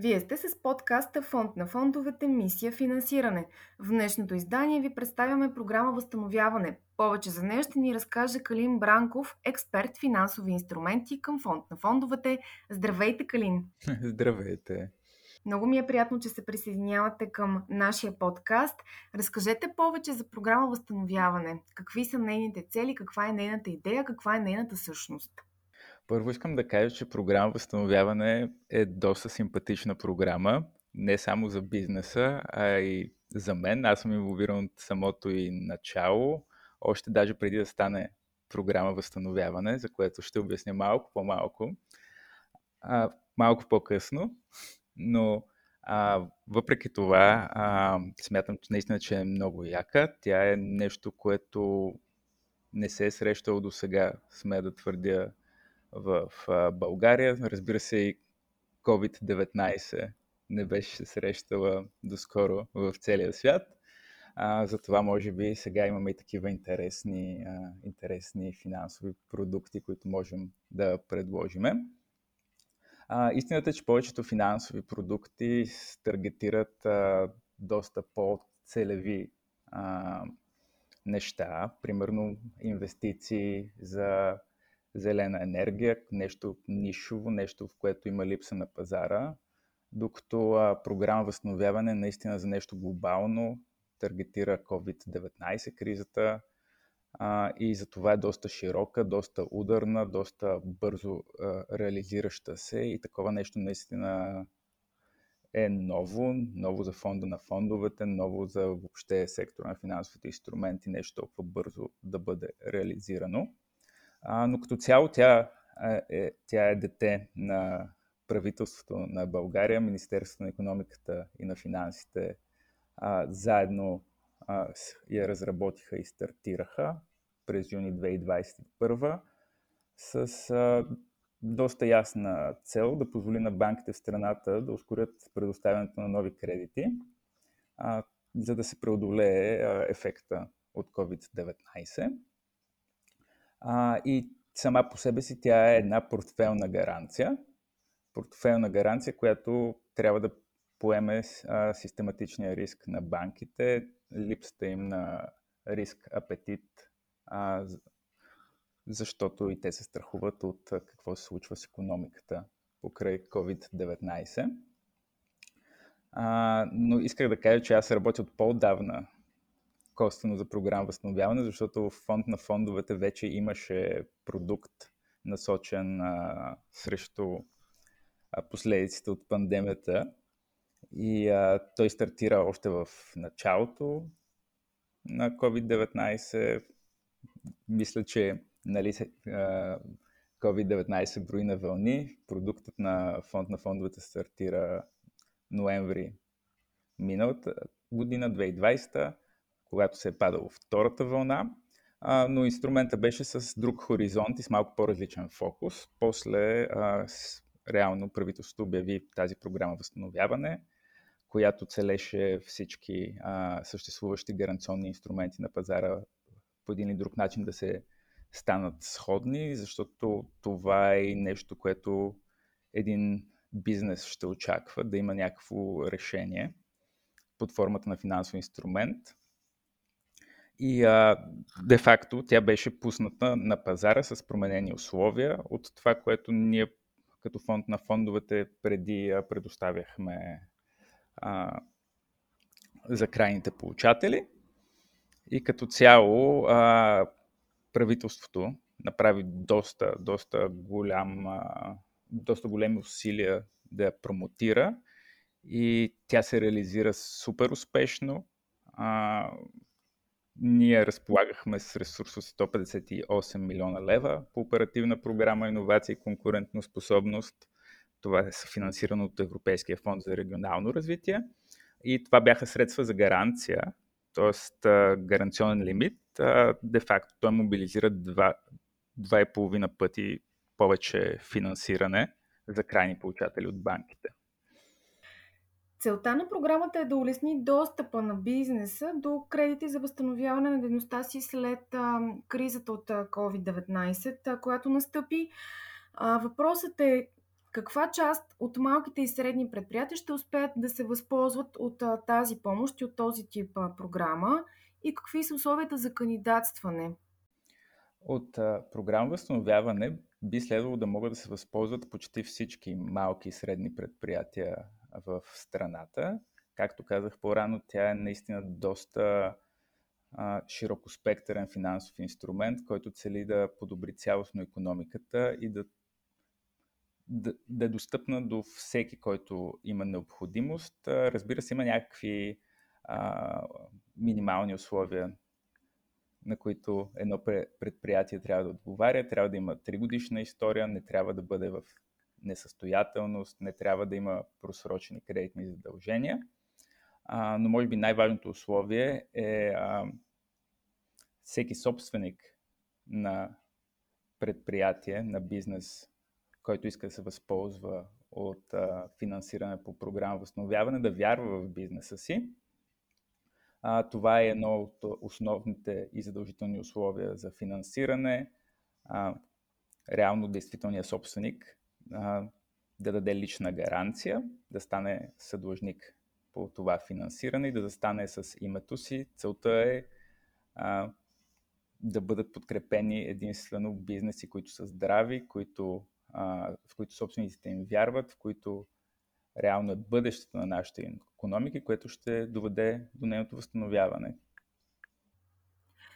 Вие сте с подкаста Фонд на фондовете Мисия финансиране. В днешното издание ви представяме програма Възстановяване. Повече за нея ще ни разкаже Калин Бранков, експерт финансови инструменти към Фонд на фондовете. Здравейте, Калин! Здравейте! Много ми е приятно, че се присъединявате към нашия подкаст. Разкажете повече за програма Възстановяване. Какви са нейните цели, каква е нейната идея, каква е нейната същност? Първо искам да кажа, че програма Възстановяване е доста симпатична програма, не само за бизнеса, а и за мен. Аз съм инволвиран от самото и начало, още даже преди да стане програма Възстановяване, за което ще обясня малко по-малко, а, малко по-късно, но а, въпреки това а, смятам, че наистина, че е много яка. Тя е нещо, което не се е срещало до сега, сме да твърдя, в България. Разбира се, и COVID-19 не беше се срещала доскоро в целия свят. А, затова, може би, сега имаме и такива интересни, а, интересни финансови продукти, които можем да предложиме. А, истината е, че повечето финансови продукти таргетират а, доста по-целеви а, неща, примерно инвестиции за зелена енергия, нещо нишово, нещо в което има липса на пазара, докато а, програма възстановяване наистина за нещо глобално таргетира COVID-19 кризата а, и за това е доста широка, доста ударна, доста бързо а, реализираща се и такова нещо наистина е ново, ново за фонда на фондовете, ново за въобще сектора на финансовите инструменти, нещо толкова бързо да бъде реализирано. А, но като цяло тя е, тя е дете на правителството на България, Министерството на економиката и на финансите а, заедно а, я разработиха и стартираха през юни 2021 с а, доста ясна цел да позволи на банките в страната да ускорят предоставянето на нови кредити, а, за да се преодолее а, ефекта от COVID-19. А, и сама по себе си тя е една портфелна гаранция. Портфелна гаранция, която трябва да поеме а, систематичния риск на банките, липсата им на риск апетит, а, защото и те се страхуват от какво се случва с економиката покрай COVID-19. А, но исках да кажа, че аз работя от по-давна косвено за програма възстановяване, защото в фонд на фондовете вече имаше продукт насочен а, срещу а, последиците от пандемията и а, той стартира още в началото на COVID-19. Мисля, че нали, COVID-19 брои на вълни. Продуктът на фонд на фондовете стартира ноември миналата година, 2020 когато се е падало втората вълна, а, но инструмента беше с друг хоризонт и с малко по-различен фокус. После а, с, реално правителството обяви тази програма Възстановяване, която целеше всички а, съществуващи гаранционни инструменти на пазара по един или друг начин да се станат сходни, защото това е нещо, което един бизнес ще очаква, да има някакво решение под формата на финансов инструмент, и де-факто тя беше пусната на пазара с променени условия от това, което ние като фонд на фондовете преди предоставяхме а, за крайните получатели. И като цяло а, правителството направи доста, доста, голям, а, доста големи усилия да я промотира и тя се реализира супер успешно. А, ние разполагахме с ресурс от 158 милиона лева по оперативна програма Инновация и конкурентно способност. Това е финансирано от Европейския фонд за регионално развитие. И това бяха средства за гаранция, т.е. гаранционен лимит. Де-факто той мобилизира 2,5 пъти повече финансиране за крайни получатели от банките. Целта на програмата е да улесни достъпа на бизнеса до кредити за възстановяване на дейността си след а, кризата от COVID-19, а, която настъпи. А, въпросът е Каква част от малките и средни предприятия ще успеят да се възползват от а, тази помощ и от този тип а, програма и какви са условията за кандидатстване? От а, програма възстановяване би следвало да могат да се възползват почти всички малки и средни предприятия в страната. Както казах по-рано, тя е наистина доста а, широкоспектърен финансов инструмент, който цели да подобри цялостно економиката и да, да, да е достъпна до всеки, който има необходимост. Разбира се, има някакви а, минимални условия, на които едно предприятие трябва да отговаря. Трябва да има тригодишна история, не трябва да бъде в несъстоятелност, не трябва да има просрочени кредитни задължения. А, но може би най-важното условие е а, всеки собственик на предприятие, на бизнес, който иска да се възползва от а, финансиране по програма възстановяване, да вярва в бизнеса си. А, това е едно от основните и задължителни условия за финансиране. А, реално действителният собственик а, да даде лична гаранция, да стане съдлъжник по това финансиране и да застане с името си. Целта е а, да бъдат подкрепени единствено бизнеси, които са здрави, които, а, в които собствениците им вярват, в които реално е бъдещето на нашата економика, което ще доведе до нейното възстановяване.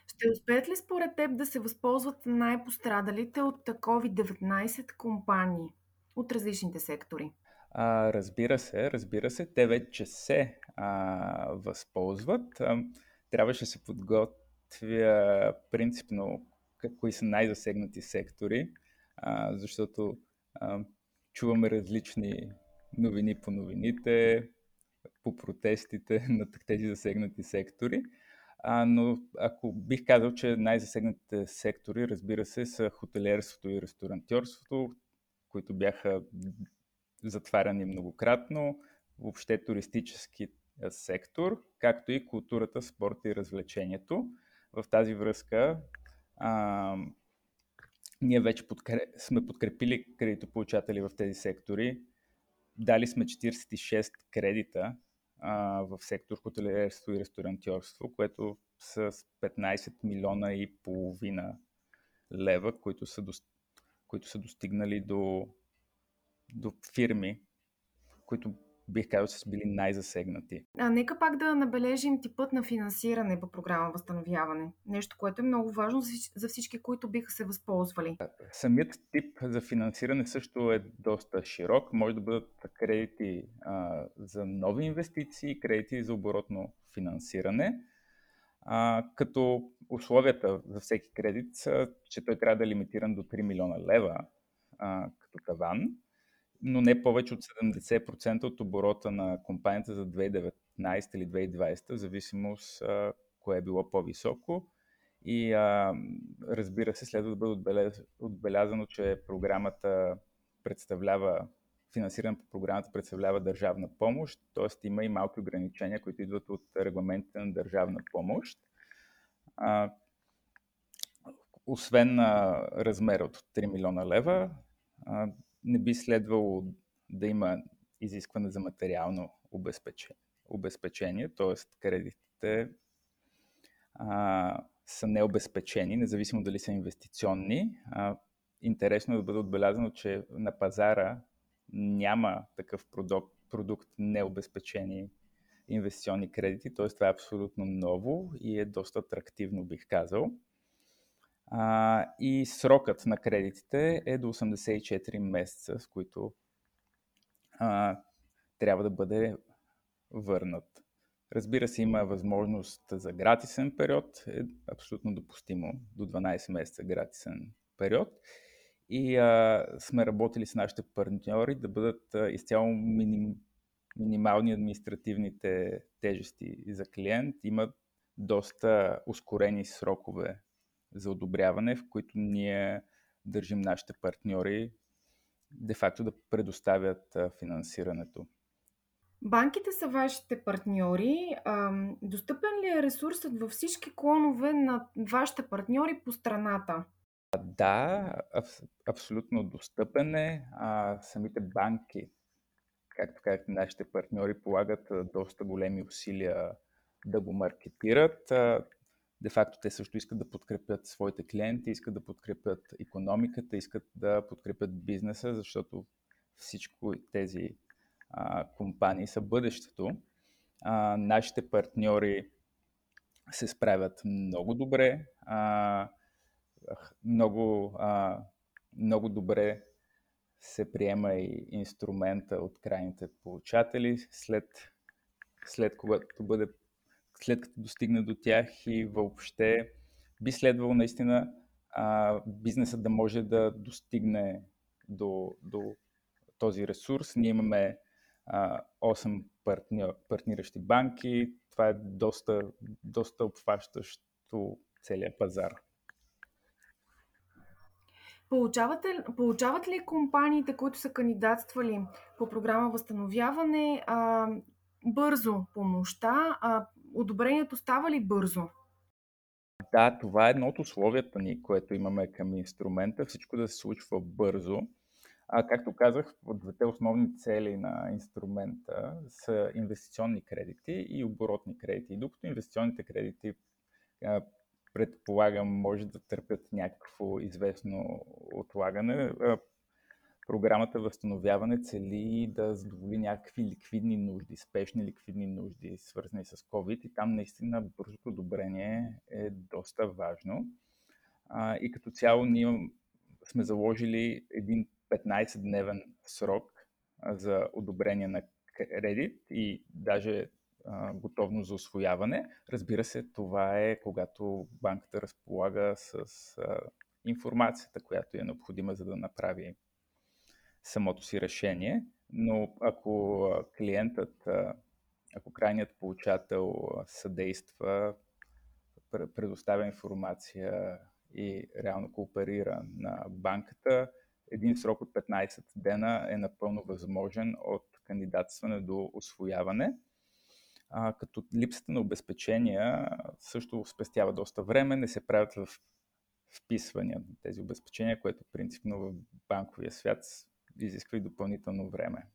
Ще успеят ли според теб да се възползват най-пострадалите от COVID-19 компании от различните сектори? А, разбира се, разбира се, те вече се а, възползват. А, трябваше да се подготвя принципно кои са най-засегнати сектори, а, защото а, чуваме различни новини по новините, по протестите на тези засегнати сектори. А, но ако бих казал, че най-засегнатите сектори, разбира се, са хотелиерството и ресторантьорството, които бяха затваряни многократно, въобще туристически сектор, както и културата, спорта и развлечението. В тази връзка а, ние вече подкреп... сме подкрепили кредитополучатели в тези сектори. Дали сме 46 кредита а, в сектор хотелиерство и ресторантьорство, което с 15 милиона и половина лева, които са, до... които са достигнали до до фирми, които бих казал, са били най-засегнати. А нека пак да набележим типът на финансиране по програма Възстановяване. Нещо, което е много важно за всички, които биха се възползвали. Самият тип за финансиране също е доста широк. Може да бъдат кредити а, за нови инвестиции, кредити за оборотно финансиране. А, като условията за всеки кредит са, че той трябва да е лимитиран до 3 милиона лева а, като таван но не повече от 70% от оборота на компанията за 2019 или 2020, в зависимост а, кое е било по-високо. И а, разбира се, следва да бъде отбелязано, че програмата представлява, финансиране по програмата представлява държавна помощ, т.е. има и малки ограничения, които идват от регламентите на държавна помощ. А, освен а, размер от 3 милиона лева, а, не би следвало да има изискване за материално обезпечение, т.е. кредитите а, са необезпечени, независимо дали са инвестиционни. А, интересно е да бъде отбелязано, че на пазара няма такъв продукт, продукт необезпечени инвестиционни кредити, т.е. това е абсолютно ново и е доста атрактивно, бих казал. А, и срокът на кредитите е до 84 месеца, с които а, трябва да бъде върнат. Разбира се, има възможност за гратисен период, е абсолютно допустимо до 12 месеца гратисен период. И а, сме работили с нашите партньори да бъдат а, изцяло миним, минимални административните тежести за клиент. Има доста ускорени срокове за одобряване, в които ние държим нашите партньори де-факто да предоставят финансирането. Банките са вашите партньори. Достъпен ли е ресурсът във всички клонове на вашите партньори по страната? Да, абсолютно достъпен е. А, самите банки, както казахте, нашите партньори полагат доста големи усилия да го маркетират. Де факто те също искат да подкрепят своите клиенти, искат да подкрепят економиката, искат да подкрепят бизнеса, защото всичко тези а, компании са бъдещето. А, нашите партньори се справят много добре. А, много, а, много добре се приема и инструмента от крайните получатели след, след когато бъде след като достигне до тях и въобще би следвало наистина а, бизнесът да може да достигне до, до този ресурс. Ние имаме а, 8 партни, партниращи банки. Това е доста, доста обхващащо целият пазар. Получавате, получават ли компаниите, които са кандидатствали по програма Възстановяване, а, бързо помощта? А, одобрението става ли бързо? Да, това е едно от условията ни, което имаме към инструмента, всичко да се случва бързо. А, както казах, двете основни цели на инструмента са инвестиционни кредити и оборотни кредити. Докато инвестиционните кредити предполагам, може да търпят някакво известно отлагане. Програмата Възстановяване цели да задоволи някакви ликвидни нужди, спешни ликвидни нужди, свързани с COVID и там наистина бързото одобрение е доста важно. И като цяло ние сме заложили един 15-дневен срок за одобрение на кредит и даже готовност за освояване. Разбира се, това е когато банката разполага с а, информацията, която е необходима за да направи самото си решение. Но ако клиентът, ако крайният получател съдейства, предоставя информация и реално кооперира на банката, един срок от 15 дена е напълно възможен от кандидатстване до освояване а, като липсата на обезпечения също спестява доста време, не се правят в вписвания на тези обезпечения, което принципно в банковия свят изисква и допълнително време.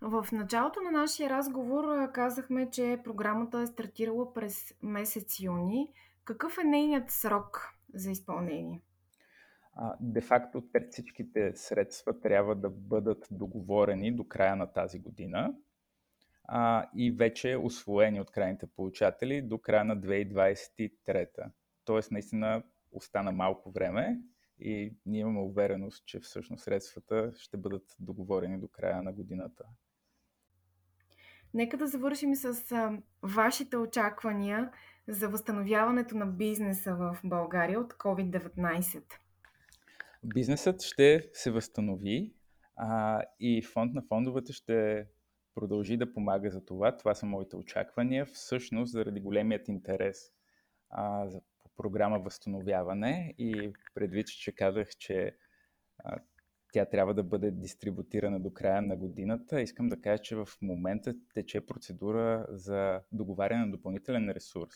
В началото на нашия разговор казахме, че програмата е стартирала през месец юни. Какъв е нейният срок за изпълнение? Де-факто всичките средства трябва да бъдат договорени до края на тази година а, и вече освоени от крайните получатели до края на 2023. Тоест, наистина остана малко време и ние имаме увереност, че всъщност средствата ще бъдат договорени до края на годината. Нека да завършим с а, вашите очаквания за възстановяването на бизнеса в България от COVID-19. Бизнесът ще се възстанови а, и фонд на фондовете ще продължи да помага за това. Това са моите очаквания. Всъщност, заради големият интерес а, за програма Възстановяване и предвид, че казах, че а, тя трябва да бъде дистрибутирана до края на годината, искам да кажа, че в момента тече процедура за договаряне на допълнителен ресурс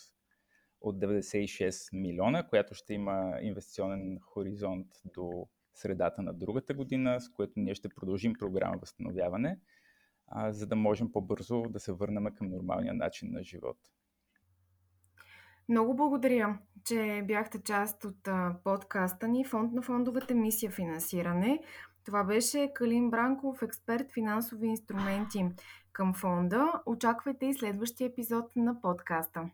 от 96 милиона, която ще има инвестиционен хоризонт до средата на другата година, с което ние ще продължим програма Възстановяване а, за да можем по-бързо да се върнем към нормалния начин на живот. Много благодаря, че бяхте част от подкаста ни Фонд на фондовете мисия финансиране. Това беше Калин Бранков, експерт финансови инструменти към фонда. Очаквайте и следващия епизод на подкаста.